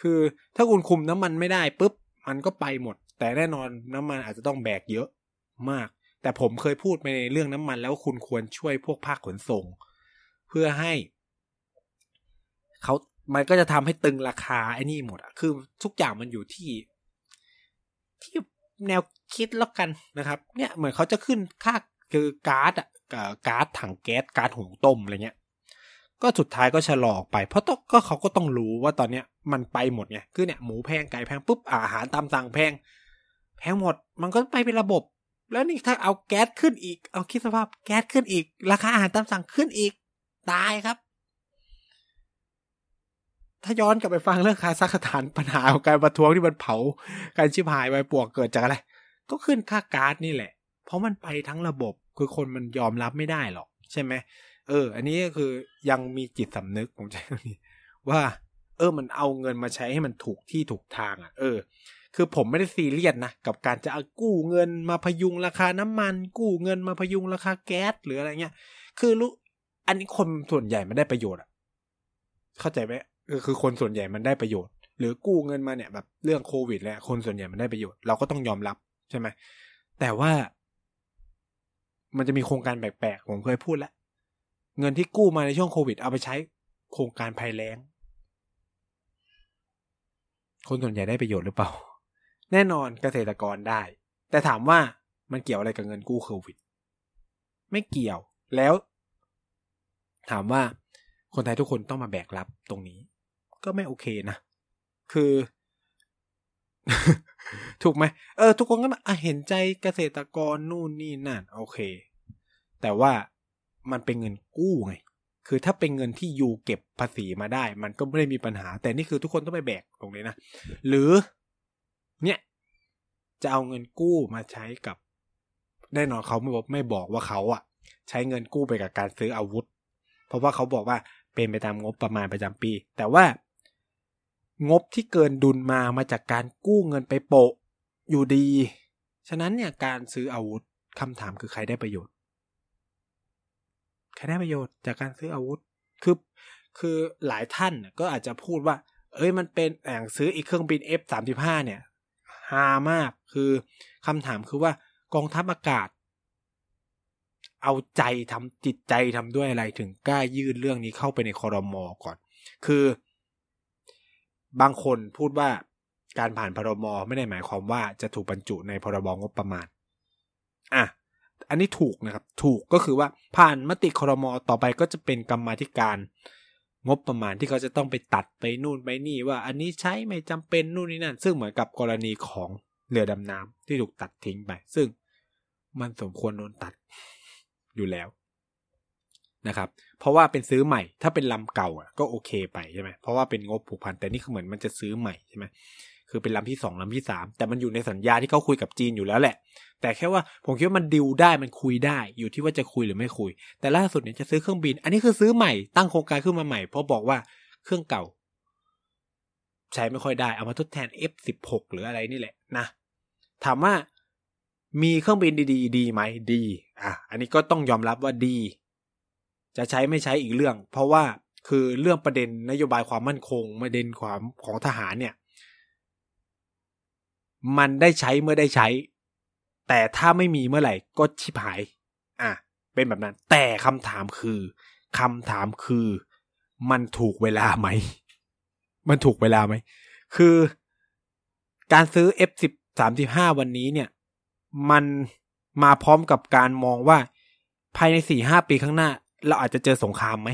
คือถ้าคุณคุมน้ำมันไม่ได้ปุ๊บ มันก็ไปหมด แต่แน่นอนน้ำมันอาจจะต้องแบกเยอะมาก แต่ผมเคยพูดไปในเรื่องน้ำมันแล้วคุณควรช่วยพวกภาคขนส่ง เพื่อให้เขามันก็จะทำให้ตึงราคาไอ้นี่หมดอะคือทุกอย่างมันอยู่ที่ ที่แนวคิดแล้วกันนะครับ เนี่ยเหมือนเขาจะขึ้นค่าคือก๊าซอะก๊าซถังแก๊สก๊าซหุงต้มอะไรเงี้ย ก็สุดท้ายก็ชะลอออกไป เพราะต้องก็เขาก็ต้องรู้ว่าตอนเนี้ยมันไปหมดไงคือเนี่ยหมูแพงไก่แพงปุ๊บอาหารตามสั่งแพง แพงหมดมันก็ไปเป็นระบบ แล้วนี่ถ้าเอาแก๊สขึ้นอีก เอาคิดสภาพแก๊สขึ้นอีก ราคาอาหารตามสั่งขึ้นอีก ตายครับ ถ้าย้อนกลับไปฟังเรื่องคาซัคสถานปัญหาของการประท้วงที่มันเผาการชิบหายไปปวกเกิดจากอะไรก็ขึ้นค่าก๊าซนี่แหละ เพราะมันไปทั้งระบบคือคนมันยอมรับไม่ได้หรอก ใช่ไหม เออ อันนี้ก็คือยังมีจิตสำนึกผมใช้คำนี้ว่า เออ มันเอาเงินมาใช้ให้มันถูกที่ถูกทางอะ เออ คือผมไม่ได้ซีเรียสนะกับการจะเอากู้เงินมาพยุงราคาน้ำมัน กู้เงินมาพยุงราคาแก๊สหรืออะไรเงี้ย คือรู้อันนี้คนส่วนใหญ่ไม่ได้ประโยชน์อะ เข้าใจไหมคือคนส่วนใหญ่มันได้ประโยชน์ หรือกู้เงินมาเนี่ยแบบเรื่องโควิดแหละคนส่วนใหญ่มันได้ประโยชน์เราก็ต้องยอมรับใช่ไหมแต่ว่ามันจะมีโครงการแปลกๆ ผมเคยพูดแล้ว เงินที่กู้มาในช่วงโควิด เอาไปใช้โครงการภัยแล้ง คนส่วนใหญ่ได้ประโยชน์หรือเปล่า แน่นอนเกษตรกรได้ แต่ถามว่ามันเกี่ยวอะไรกับเงินกู้โควิด ไม่เกี่ยวแล้ว ถามว่าคนไทยทุกคนต้องมาแบกรับตรงนี้ ก็ไม่โอเคนะ คือ ถูกไหมเออ ทุกคนก็มาเห็นใจเกษตรกรนู่นนี่นั่น โอเค แต่ว่า มันเป็นเงินกู้ไง คือถ้าเป็นเงินที่ยูเก็บภาษีมาได้ มันก็ไม่ได้มีปัญหา แต่นี่คือทุกคนต้องไปแบกตรงนี้นะ หรือ เนี่ย จะเอาเงินกู้มาใช้กับ แน่นอนเขาไม่บอกไม่บอกว่าเขาอะใช้เงินกู้ไปกับการซื้ออาวุธ เพราะว่าเขาบอกว่าเป็นไปตามงบประมาณประจำปี แต่ว่างบที่เกินดุลมามาจากการกู้เงินไปโปะอยู่ดี ฉะนั้นเนี่ยการซื้ออาวุธคำถามคือใครได้ประโยชน์ ใครได้ประโยชน์จากการซื้ออาวุธ คือคือหลายท่านก็อาจจะพูดว่า เอ้ยมันเป็นอย่างซื้ออีกเครื่องบิน F35 เนี่ยฮามากคือคำถามคือว่ากองทัพอากาศ เอาใจทำจิตใจทำด้วยอะไรถึงกล้ายื่นเรื่องนี้เข้าไปในคอรมอก่อน คือบางคนพูดว่าการผ่านพรมไม่ได้หมายความว่าจะถูกบรรจุในพรบงบประมาณ อะ อันนี้ถูกนะครับ ถูกก็คือว่าผ่านมติครมต่อไปก็จะเป็นกรรมาธิการ งบประมาณที่เขาจะต้องไปตัดไปนู่นไปนี่ว่า อันนี้ใช้ไม่จำเป็นนู่นนี่นั่น ซึ่งเหมือนกับกรณีของเรือดำน้ำที่ถูกตัดทิ้งไป ซึ่งมันสมควรโดนตัดอยู่แล้วนะครับ เพราะว่าเป็นซื้อใหม่ ถ้าเป็นลำเก่าก็โอเคไปใช่ไหมเพราะว่าเป็นงบผูกพัน แต่นี่คือเหมือนมันจะซื้อใหม่ใช่ไหม คือเป็นลำที่สองลำที่สามแต่มันอยู่ในสัญญาที่เขาคุยกับจีนอยู่แล้วแหละ แต่แค่ว่าผมคิดว่ามันดิวได้มันคุยได้ อยู่ที่ว่าจะคุยหรือไม่คุย แต่ล่าสุดเนี่ยจะซื้อเครื่องบิน อันนี้คือซื้อใหม่ตั้งโครงการขึ้นมาใหม่เพราะบอกว่าเครื่องเก่า ใช้ไม่ค่อยได้เอามาทดแทน F16 หรืออะไรนี่แหละนะถามว่ามีเครื่องบินดีๆ ดีไหมดี อะ อันนี้ก็ต้องยอมรับว่าดี จะใช้ไม่ใช้อีกเรื่อง เพราะว่าคือเรื่องประเด็นนโยบายความมั่นคงประเด็นความของทหารเนี่ย มันได้ใช้เมื่อได้ใช้ แต่ถ้าไม่มีเมื่อไหร่ก็ชิบหาย อะ เป็นแบบนั้น แต่คำถามคือคำถามคือ มันถูกเวลาไหม มันถูกเวลาไหม คือ การซื้อ F10 35 วันนี้เนี่ย มันมาพร้อมกับการมองว่า ภายในสี่ห้าปีข้างหน้า เราอาจจะเจอสงครามไหม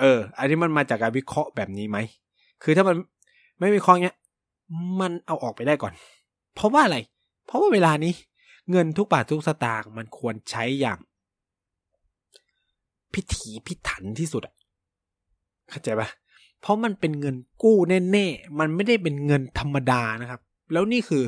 เออ อันนี้มันมาจากการวิเคราะห์แบบนี้ไหม คือถ้ามันไม่วิเคราะห์เนี้ย มันเอาออกไปได้ก่อน เพราะว่าอะไร เพราะว่าเวลานี้เงินทุกบาททุกสตางค์มันควรใช้อย่าง พิถีพิถันที่สุดอะเข้าใจปะเพราะมันเป็นเงินกู้แน่ๆ มันไม่ได้เป็นเงินธรรมดานะครับ แล้วนี่คือ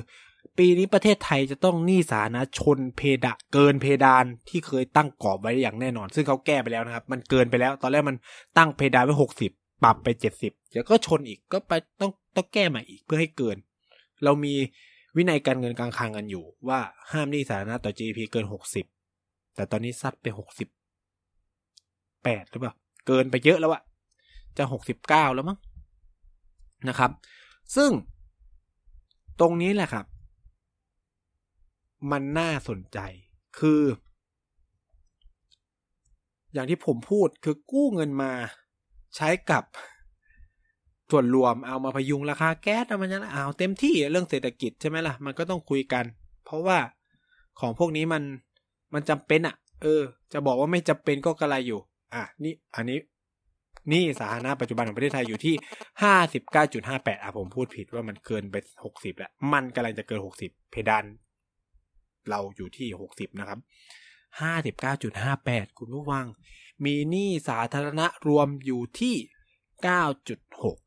ปีนี้ประเทศไทยจะต้องหนี้สานะชนเพดานเกินเพดานที่เคยตั้งกรอบไว้อย่างแน่นอน ซึ่งเขาแก้ไปแล้วนะครับ มันเกินไปแล้ว ตอนแรกมันตั้งเพดานไว้หกสิบ ปรับไปเจ็ดสิบเดี๋ยวก็ชนอีกก็ไปต้องต้องแก้ใหม่อีกเพื่อให้เกิน เรามีวินัยการเงินการคลังกันอยู่ว่าห้ามหนี้สาธารณะต่อ GDP เกินหกสิบแต่ตอนนี้ซัดไปหกสิบแปดหรือเปล่า เกินไปเยอะแล้วอะจะหกสิบเก้าแล้วมั้งนะครับ ซึ่งตรงนี้แหละครับ มันน่าสนใจคือ อย่างที่ผมพูดคือกู้เงินมา ใช้กับส่วนรวมเอามาพยุงราคาแก๊สเอามันจะเอาเต็มที่เรื่องเศรษฐกิจใช่ไหมล่ะ มันก็ต้องคุยกัน เพราะว่าของพวกนี้มันมันจำเป็นอะ่ะ เออ จะบอกว่าไม่จำเป็นก็กระไรอยู่ อะนี่อันนี้ นี่สาธารณะปัจจุบันของประเทศไทยอยู่ที่ห้าสิบเก้าจุดห้าแปดอะผมพูดผิดว่ามันเกินไปหกสิบแล้ว มันกำลังจะเกินหกสิบเพดาน เราอยู่ที่หกสิบนะครับห้าสิบเก้าจุดห้าแปดคุณผู้ฟัง มีหนี้สาธารณะรวมอยู่ที่เก้าจุดหก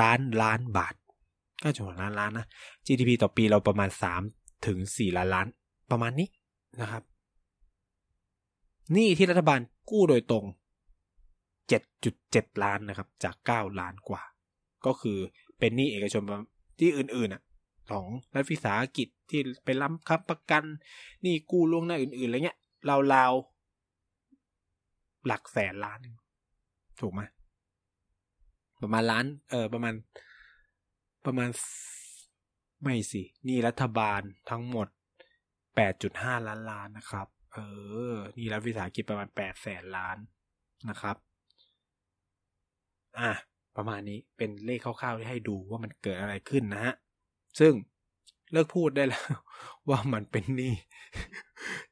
ล้านล้านบาทเก้าจุดหกล้านล้านนะ GDP ต่อปีเราประมาณสามถึงสี่ล้านล้าน ประมาณนี้นะครับ หนี้ที่รัฐบาลกู้โดยตรงเจ็ดจุดเจ็ดล้านนะครับ จากเก้าล้านกว่า ก็คือเป็นหนี้เอกชนที่อื่นๆอะของรัฐวิสาหกิจที่ไปล้ำคับประกัน นี่กู้ล่วงหน้าอื่นๆอะไรเงี้ยราวๆ หลักแสนล้าน ถูกไหมประมาณล้าน เออ ประมาณ ประมาณ ไม่สิ นี่รัฐบาลทั้งหมดแปดจุดห้าล้านล้านนะครับ เออ นี่รัฐวิสาหกิจประมาณแปดแสนล้านนะครับ อะ ประมาณนี้เป็นเลขคร่าวๆที่ให้ดูว่ามันเกิดอะไรขึ้นนะฮะ ซึ่งเลิกพูดได้แล้ว ว่ามันเป็นหนี้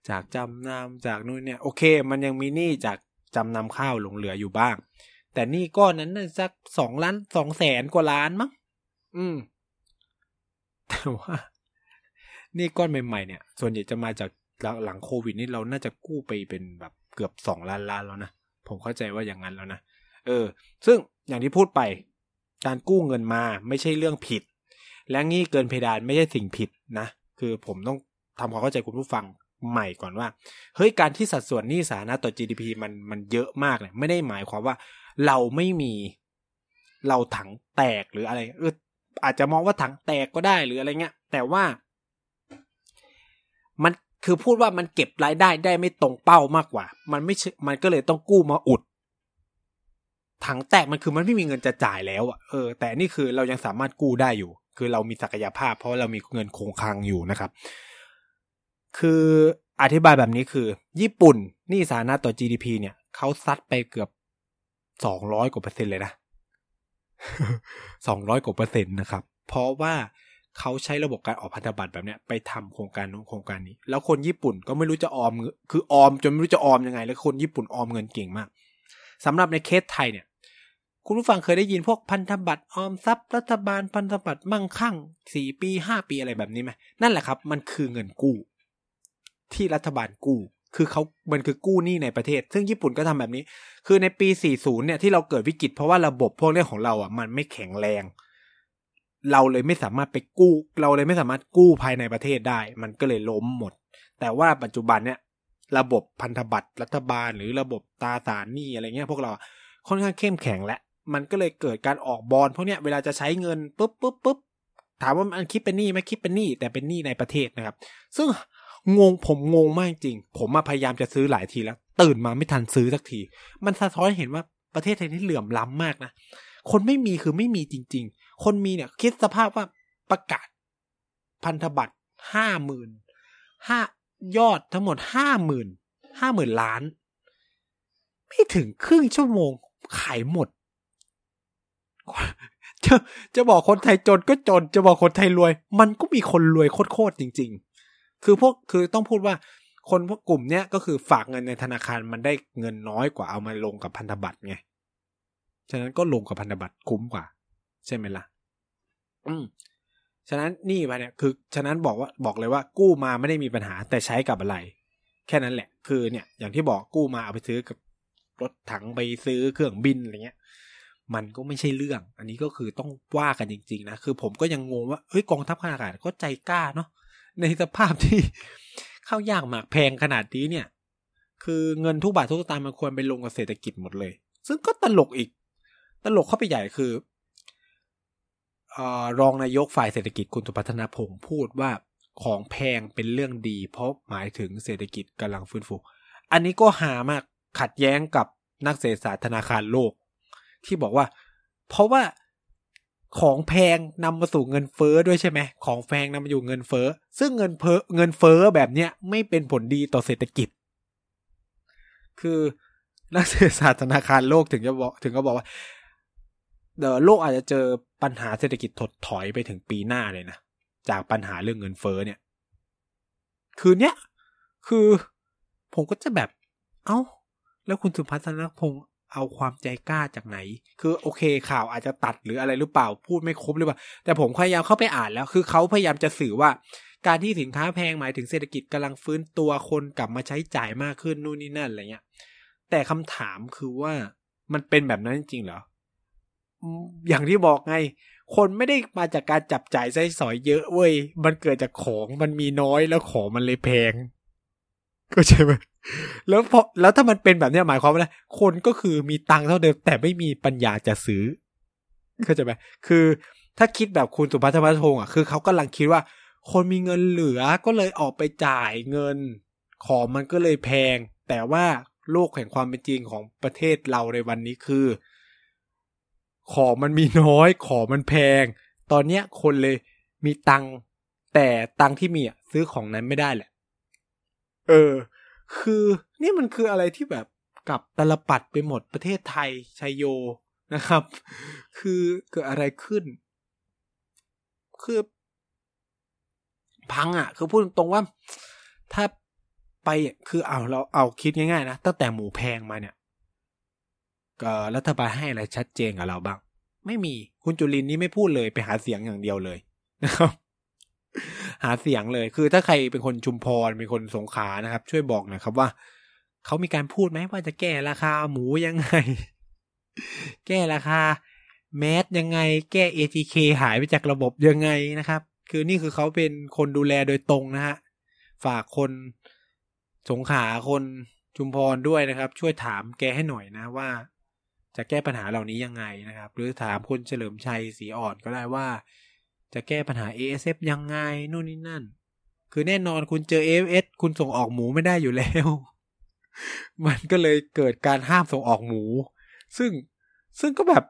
จากจำนำจากนู่นเนี่ย โอเค มันยังมีหนี้จาก จำนำข้าวหลงเหลืออยู่บ้าง แต่หนี้ก้อนนั้นน่ะสักสองล้านสองแสนกว่าล้านมั้งอืม แต่ว่าหนี้ก้อนใหม่ๆเนี่ย ส่วนใหญ่จะมาจากหลังโควิดนี่เราน่าจะกู้ไปเป็นแบบเกือบสองล้านล้านแล้วนะผมเข้าใจว่าอย่างนั้นแล้วนะเออ ซึ่งอย่างที่พูดไป การกู้เงินมาไม่ใช่เรื่องผิด และงี้เกินเพดานไม่ใช่สิ่งผิดนะคือผมต้องทำความเข้าใจคุณผู้ฟัง ใหม่ก่อนว่า เฮ้ยการที่สัดส่วนหนี้สาธารณะต่อ GDP มันมันเยอะมากเลยไม่ได้หมายความว่าเราไม่มีเราถังแตกหรืออะไรเอออาจจะมองว่าถังแตกก็ได้หรืออะไรเงี้ย แต่ว่า มันคือพูดว่ามันเก็บรายได้ได้ไม่ตรงเป้ามากกว่า มันไม่มันก็เลยต้องกู้มาอุด ถังแตกมันคือมันไม่มีเงินจะจ่ายแล้วอะเออแต่นี่คือเรายังสามารถกู้ได้อยู่ คือเรามีศักยภาพ เพราะเรามีเงินคงคลังอยู่นะครับ คืออธิบายแบบนี้คือ ญี่ปุ่นนี่สาธารณะต่อ GDP เนี่ยเขาซัดไปเกือบสองร้อยกว่าเปอร์เซ็นต์เลยนะสองร้อยกว่าเปอร์เซ็นต์นะครับ เพราะว่าเขาใช้ระบบการออกพันธบัตรแบบเนี้ยไปทำโครงการนู้นโครงการนี้ แล้วคนญี่ปุ่นก็ไม่รู้จะออม คือออมจนไม่รู้จะออมยังไง แล้วคนญี่ปุ่นออมเงินเก่งมากสำหรับในเคสไทยเนี่ย คุณผู้ฟังเคยได้ยินพวกพันธบัตรออมทรัพย์รัฐบาลพันธบัตรมั่งคั่งสี่ปีห้าปีอะไรแบบนี้ไหมนั่นแหละครับ มันคือเงินกู้ ที่รัฐบาลกู้คือเขามันคือกู้หนี้ในประเทศ ซึ่งญี่ปุ่นก็ทำแบบนี้ คือในปี 40 เนี่ยที่เราเกิดวิกฤตเพราะว่าระบบพวกเรื่องของเราอะมันไม่แข็งแรง เราเลยไม่สามารถไปกู้ เราเลยไม่สามารถกู้ภายในประเทศได้ มันก็เลยล้มหมด แต่ว่าปัจจุบันเนี่ยระบบพันธบัตรรัฐบาล หรือระบบตราสารหนี้อะไรเงี้ยพวกเราค่อนข้างเข้มแข็งและ มันก็เลยเกิดการออกบอลพวกเนี้ยเวลาจะใช้เงินปุ๊บปุ๊บปุ๊บถามว่ามันคิดเป็นหนี้ไหมคิดเป็นหนี้แต่เป็นหนี้ในประเทศนะครับ ซึ่ง งงผมงงมากจริง ผมมาพยายามจะซื้อหลายทีแล้ว ตื่นมาไม่ทันซื้อสักที มันสะท้อนเห็นว่าประเทศไทยนี่เหลื่อมล้ำมากนะ คนไม่มีคือไม่มีจริง ๆ คนมีเนี่ยคิดสภาพว่าประกาศพันธบัตรห้าหมื่นห้ายอดทั้งหมดห้าหมื่นห้าหมื่นล้าน ไม่ถึงครึ่งชั่วโมงขายหมด จะจะบอกคนไทยจนก็จน จะบอกคนไทยรวย มันก็มีคนรวยโคตรๆจริง ๆ คือพวกคือต้องพูดว่าคนพวกกลุ่มเนี้ยก็คือฝากเงินในธนาคารมันได้เงินน้อยกว่าเอามาลงกับพันธบัตรไง ฉะนั้นก็ลงกับพันธบัตรคุ้มกว่า ใช่ไหมละ่ะ อืมฉะนั้นนี่ไปเนี่ยคือ ฉะนั้นบอกว่าบอกเลยว่า กู้มาไม่ได้มีปัญหาแต่ใช้กับอะไร แค่นั้นแหละ คือเนี่ย อย่างที่บอกกู้มาเอาไปซื้อกับรถถังไปซื้อเครื่องบินอะไรเงี้ย มันก็ไม่ใช่เรื่อง อันนี้ก็คือต้องว่ากันจริง ๆ นะ คือผมก็ยังงงว่าเฮ้ยกองทัพอากาศก็ใจกล้าเนาะ ในสภาพที่ข้าวยากหมากแพงขนาดนี้เนี่ย คือเงินทุกบาททุกสตางค์มันควรไปลงกับเศรษฐกิจหมดเลย ซึ่งก็ตลกอีก ตลกเข้าไปใหญ่คืออรองนายกฝ่ายเศรษฐกิจคุณสุพัฒนาพงศ์พูดว่าของแพงเป็นเรื่องดี เพราะหมายถึงเศรษฐกิจกำลังฟื้นฟู อันนี้ก็หามากขัดแย้งกับนักเศรษฐศาสตร์ธนาคารโลก ที่บอกว่า เพราะว่า ของแพงนำมาสู่เงินเฟ้อด้วยใช่ไหมของแพงนำมาอยู่เงินเฟ้อซึ่งเงินเฟ้อเงินเฟ้อแบบเนี้ยไม่เป็นผลดีต่อเศรษฐกิจ คือนักเศรษฐศาสตร์ธนาคารโลกถึงจะบอกถึงก็บอกว่าเดี๋ยวโลกอาจจะเจอปัญหาเศรษฐกิจถดถอยไปถึงปีหน้าเลยนะ จากปัญหาเรื่องเงินเฟ้อเนี่ย คือเนี้ยคือผมก็จะแบบ เอา้า แล้วคุณสุพัฒนพงศ์ เอาความใจกล้าจากไหน คือโอเคข่าวอาจจะตัดหรืออะไรหรือเปล่าพูดไม่ครบหรือเปล่า แต่ผมพยายามเข้าไปอ่านแล้ว คือเขาพยายามจะสื่อว่า การที่สินค้าแพงหมายถึงเศรษฐกิจกำลังฟื้นตัวคนกลับมาใช้จ่ายมากขึ้นนู่นนี่นั่นอะไรเงี้ย แต่คำถามคือว่ามันเป็นแบบนั้นจริงเหรอ อย่างที่บอกไง คนไม่ได้มาจากการจับจ่ายใช้สอยเยอะเว้ย มันเกิดจากของมันมีน้อยแล้วของมันเลยแพงก็ใช่ไหม แล้วพอแล้วถ้ามันเป็นแบบนี้หมายความว่าไคนก็คือมีตังค์เท่าเดิม แต่ไม่มีปัญญาจะซื้อเข้าใจไหมคือถ้าคิดแบบคุณสุภัทรพัฒงอะคือเขากำลังคิดว่า คนมีเงินเหลือก็เลยออกไปจ่ายเงิน ของมันก็เลยแพง แต่ว่าโลกแห่งความเป็นจริงของประเทศเราในวันนี้คือ ของมันมีน้อย ของมันแพง ตอนเนี้ยคนเลยมีตังค์แต่ตังค์ที่มีอะซื้อของนั้นไม่ได้แหละ เออ คือนี่มันคืออะไรที่แบบกับตลปัดไปหมดประเทศไทยชัยโยนะครับ คือเกิดอะไรขึ้น คือพังอะ คือพูดตรงว่า ถ้าไปคือเอาเราเอาคิดง่ายๆนะตั้งแต่หมูแพงมาเนี่ยก็รัฐบาลให้อะไรชัดเจนกับเราบ้าง ไม่มีคุณจุลินนี่ไม่พูดเลยไปหาเสียงอย่างเดียวเลยนะครับ หาเสียงเลย คือถ้าใครเป็นคนชุมพรเป็นคนสงขานะครับ ช่วยบอกหน่อยครับว่าเขามีการพูดไหมว่าจะแก้ราคาหมูยังไง แก้ราคาแมสยังไง แก้ ATK หายไปจากระบบยังไงนะครับ คือนี่คือเขาเป็นคนดูแลโดยตรงนะฮะ ฝากคนสงขาคนชุมพรด้วยนะครับ ช่วยถามแกให้หน่อยนะว่า จะแก้ปัญหาเหล่านี้ยังไงนะครับ หรือถามคุณเฉลิมชัยสีอ่อนก็ได้ว่า จะแก้ปัญหา ASF ยังไงนู่นนี่นั่น คือแน่นอนคุณเจอ AFS คุณส่งออกหมูไม่ได้อยู่แล้ว มันก็เลยเกิดการห้ามส่งออกหมู ซึ่งซึ่งก็แบบ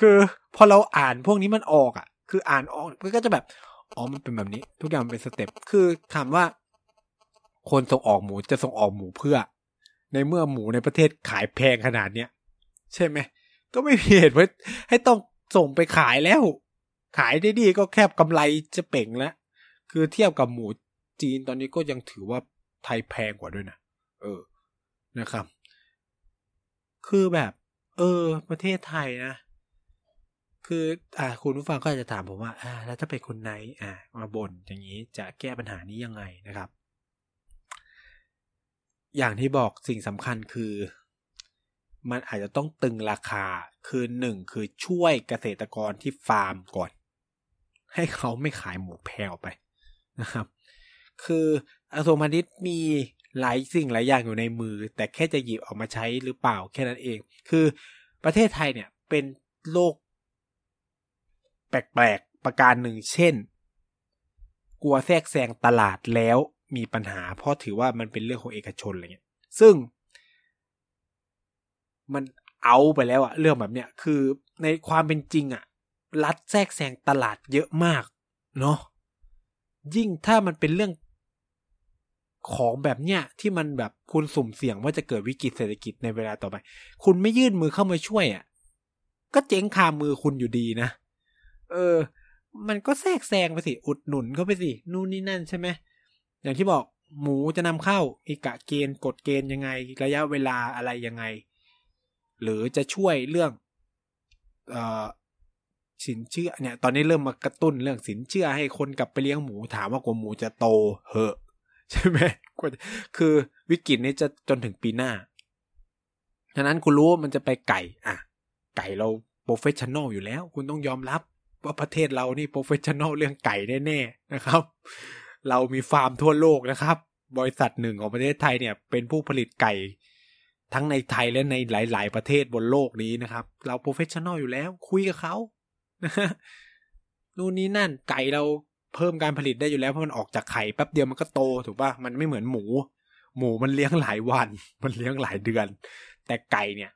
คือพอเราอ่านพวกนี้มันออกอะ คืออ่านออกมันก็จะแบบอ๋อมันเป็นแบบนี้ ทุกอย่างมันเป็นสเต็ปคือถามว่า คนส่งออกหมูจะส่งออกหมูเพื่อ ในเมื่อหมูในประเทศขายแพงขนาดเนี้ยใช่ไหมก็ไม่มีเหตุว่าให้ต้องส่งไปขายแล้ว ขายได้ดีก็แค่กำไรจะเป่งแล้วคือเทียบกับหมูจีนตอนนี้ก็ยังถือว่าไทยแพงกว่าด้วยนะเออนะครับ คือแบบ เออ ประเทศไทยนะคือ อ่า คุณผู้ฟังก็จะถามผมว่า อ่า แล้วถ้าเป็นคนไหน อ่า มาบ่นอย่างนี้จะแก้ปัญหานี้ยังไงนะครับ อย่างที่บอกสิ่งสำคัญคือ มันอาจจะต้องตึงราคา คือหนึ่งคือช่วยเกษตรกรที่ฟาร์มก่อน ให้เขาไม่ขายหมูแพงออกไปนะครับ คือกระทรวงพาณิชย์มีหลายสิ่งหลายอย่างอยู่ในมือ แต่แค่จะหยิบออกมาใช้หรือเปล่าแค่นั้นเอง คือประเทศไทยเนี่ยเป็นโลก แปลกๆประการหนึ่ง เช่น กลัวแทรกแซงตลาดแล้วมีปัญหา เพราะถือว่ามันเป็นเรื่องของเอกชนอะไรเงี้ย ซึ่ง มันเอาไปแล้วอะเรื่องแบบเนี้ยคือในความเป็นจริงอะ รัดแทรกแซงตลาดเยอะมากเนาะยิ่งถ้ามันเป็นเรื่องของแบบเนี้ยที่มันแบบคุณสุ่มเสี่ยงว่าจะเกิดวิกฤตเศรษฐกิจในเวลาต่อไป คุณไม่ยื่นมือเข้ามาช่วยอะ่ะ ก็เจ๊งคามือคุณอยู่ดีนะ เออ มันก็แทรกแซงไปสิ อุดหนุนเข้าไปสิ นู่นนี่นั่นใช่ไหม อย่างที่บอกหมูจะนำเข้า มีกะเกณฑ์กฎเกณฑ์ยังไง ระยะเวลาอะไรยังไง หรือจะช่วยเรื่อง เอ่อ สินเชื่อเนี่ย ตอนนี้เริ่มมากระตุ้นเรื่องสินเชื่อให้คนกลับไปเลี้ยงหมูถามว่ากว่าหมูจะโตเหอะ ใช่ไหมคือวิกฤตนี้จะจนถึงปีหน้าฉะนั้นคุณรู้ว่ามันจะไปไก่ อะ ไก่เรา professional อยู่แล้ว คุณต้องยอมรับว่าประเทศเรานี่ professional เรื่องไก่แน่ๆนะครับ เรามีฟาร์มทั่วโลกนะครับ บริษัทหนึ่งของประเทศไทยเนี่ย เป็นผู้ผลิตไก่ทั้งในไทยและในหลาย ๆ ประเทศบนโลกนี้นะครับ เรา professional อยู่แล้ว คุยกับเขา นู่นนี่นั่นไก่เราเพิ่มการผลิตได้อยู่แล้วเพราะมันออกจากไข่แป๊บเดียวมันก็โตถูกปะมันไม่เหมือนหมู หมูมันเลี้ยงหลายวัน มันเลี้ยงหลายเดือน แต่ไก่เนี่ย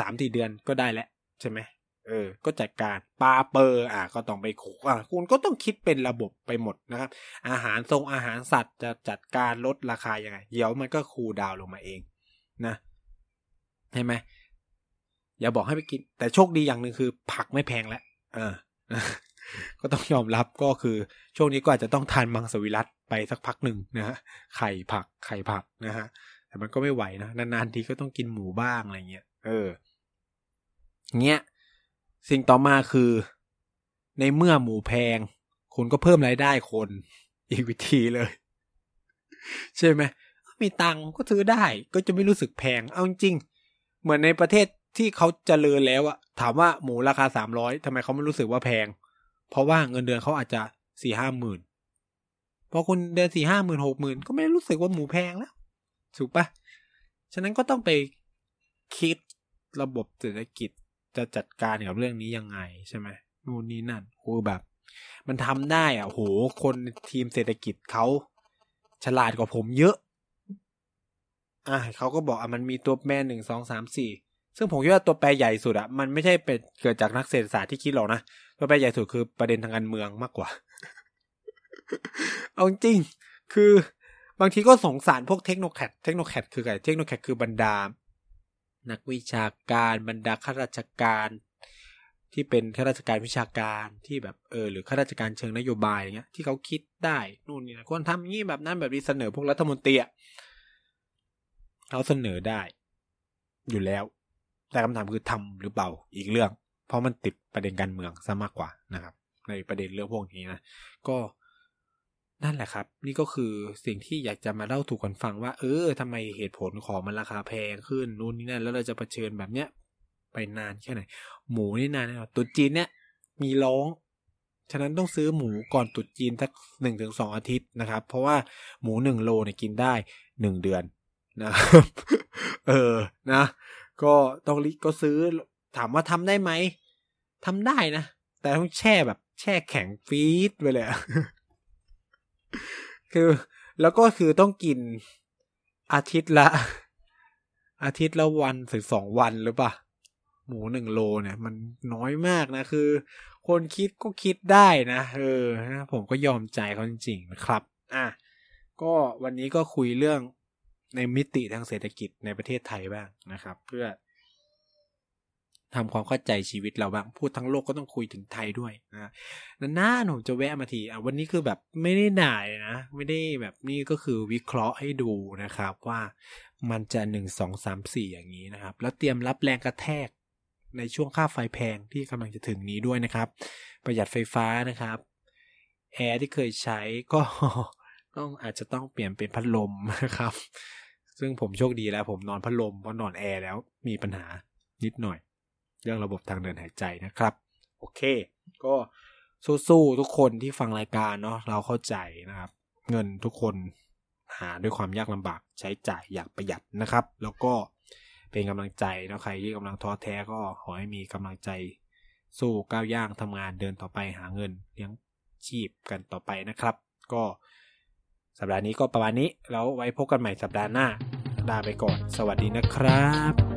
สามสี่เดือนก็ได้แล้วใช่ไหมเออ ก็จัดการปลาเปอร์อะก็ต้องไปขูอะคุณก็ต้องคิดเป็นระบบไปหมดนะครับ อาหารทรงอาหารสัตว์จะจัดการลดราคายังไง เดี๋ยวมันก็คูดาวลงมาเองนะ เห็นไหม อย่าบอกให้ไปกิน แต่โชคดีอย่างหนึ่งคือ ผักไม่แพงแล้วก็ต้องยอมรับก็คือช่วงนี้ก็อาจจะต้องทานมังสวิรัตไปสักพักหนึ่งนะฮะไข่ผักไข่ผักนะฮะแต่มันก็ไม่ไหวนะนานๆทีก็ต้องกินหมูบ้างอะไรเงี้ยเออเงี้ยสิ่งต่อมาคือ ในเมื่อหมูแพง คุณก็เพิ่มรายได้คน อีกวิธีเลย ใช่ไหมมีตังก็ซื้อได้ก็จะไม่รู้สึกแพงเอาจริง เหมือนในประเทศ ที่เขาเจริญแล้วอะถามว่าหมูราคาสามร้อยทำไมเขาไม่รู้สึกว่าแพง เพราะว่าเงินเดือนเขาอาจจะสี่ห้าหมื่นพอคุณเดือนสี่ห้าหมื่นหกหมื่นก็ไม่รู้สึกว่าหมูแพงแล้วถูกปะฉะนั้นก็ต้องไปคิดระบบเศรษฐกิจจะจัดการกับเรื่องนี้ยังไงใช่ไหมนู่นนี่นั่นโอ้แบบ มันทำได้อะโหคนทีมเศรษฐกิจเขาฉลาดกว่าผมเยอะ อะเขาก็บอกอะมันมีตัวแปรหนึ่งสองสามสี่ ซึ่งผมคิดว่าตัวแปรใหญ่สุดอะมันไม่ใช่เป็นเกิดจากนักเศรษฐศาสตร์ที่คิดหรอกนะตัวแปรใหญ่สุดคือประเด็นทางการเมืองมากกว่า เอาจริงคือบางทีก็สงสารพวกเทคโนแคดเทคโนแคดคือไงเทคโนแคดคือบรรดา นักวิชาการบรรดาข้าราชการ ที่เป็นข้าราชการวิชาการที่แบบเออหรือข้าราชการเชิงนโยบายอย่างเงี้ย ที่เขาคิดได้นู่นนี่นะควรทำงี้แบบนั้นแบบนี้เสนอพวกรัฐมนตรีเขาเสนอได้ อยู่แล้ว แต่คำถามคือทำหรือเปล่าอีกเรื่อง เพราะมันติดประเด็นการเมืองซะมากกว่านะครับ ในประเด็นเรื่องพวกนี้นะก็นั่นแหละครับ นี่ก็คือสิ่งที่อยากจะมาเล่าถูกกันฟังว่า เออทำไมเหตุผลของมันราคาแพงขึ้นนู่นนี่นั่นแล้วเราจะะเผชิญแบบเนี้ยไปนานแค่ไหน หมูนี่นานแน่นอนตุจีนเนี่ยมีร้อง ฉะนั้นต้องซื้อหมูก่อนตุจีนสักหนึ่งถึงสองอาทิตย์นะครับ เพราะว่าหมูหนึ่งโลเนี่ยกินได้หนึ่งเดือนนะครับ เออนะ ก็ต้องรีก็ซื้อ ถามว่าทำได้ไหมทำได้นะ แต่ต้องแช่แบบ แช่แข็งฟีดไปเลยคือ แล้วก็คือต้องกินอาทิตย์ละ อาทิตย์ละวันถึงสองวันหรือปะหมูหนึ่งโลเนี่ย มันน้อยมากนะคือ คนคิดก็คิดได้นะเออผมก็ยอมใจเขาจริงๆนะครับ อะก็วันนี้ก็คุยเรื่อง ในมิติทางเศรษฐกิจในประเทศไทยบ้างนะครับ เพื่อทำความเข้าใจชีวิตเราบ้างพูดทั้งโลกก็ต้องคุยถึงไทยด้วยนะนานๆผมจะแวะมาทีอะวันนี้คือแบบไม่ได้หน่ายนะ ไม่ได้แบบนี่ก็คือวิเคราะห์ให้ดูนะครับ ว่ามันจะหนึ่งสองสามสี่อย่างนี้นะครับ แล้วเตรียมรับแรงกระแทกในช่วงค่าไฟแพงที่กำลังจะถึงนี้ด้วยนะครับ ประหยัดไฟฟ้านะครับ แอร์ที่เคยใช้ก็ ต้องอาจจะต้องเปลี่ยนเป็นพัดลมนะครับ ซึ่งผมโชคดีแล้ว ผมนอนพัดลมเพราะนอนแอร์แล้วมีปัญหานิดหน่อย เรื่องระบบทางเดินหายใจนะครับ โอเค ก็สู้ๆทุกคนที่ฟังรายการเนาะเราเข้าใจนะครับ เงินทุกคนหาด้วยความยากลำบากใช้จ่ายอยางประหยัดนะครับ แล้วก็เป็นกำลังใจนะใครที่กำลังท้อแท้ก็ขอให้มีกำลังใจสู้ก้าวย่างทำงานเดินต่อไปหาเงินเลี้ยงชีพกันต่อไปนะครับ ก็ สัปดาห์นี้ก็ประมาณนี้ แล้วไว้พบกันใหม่สัปดาห์หน้า ลาไปก่อน สวัสดีนะครับ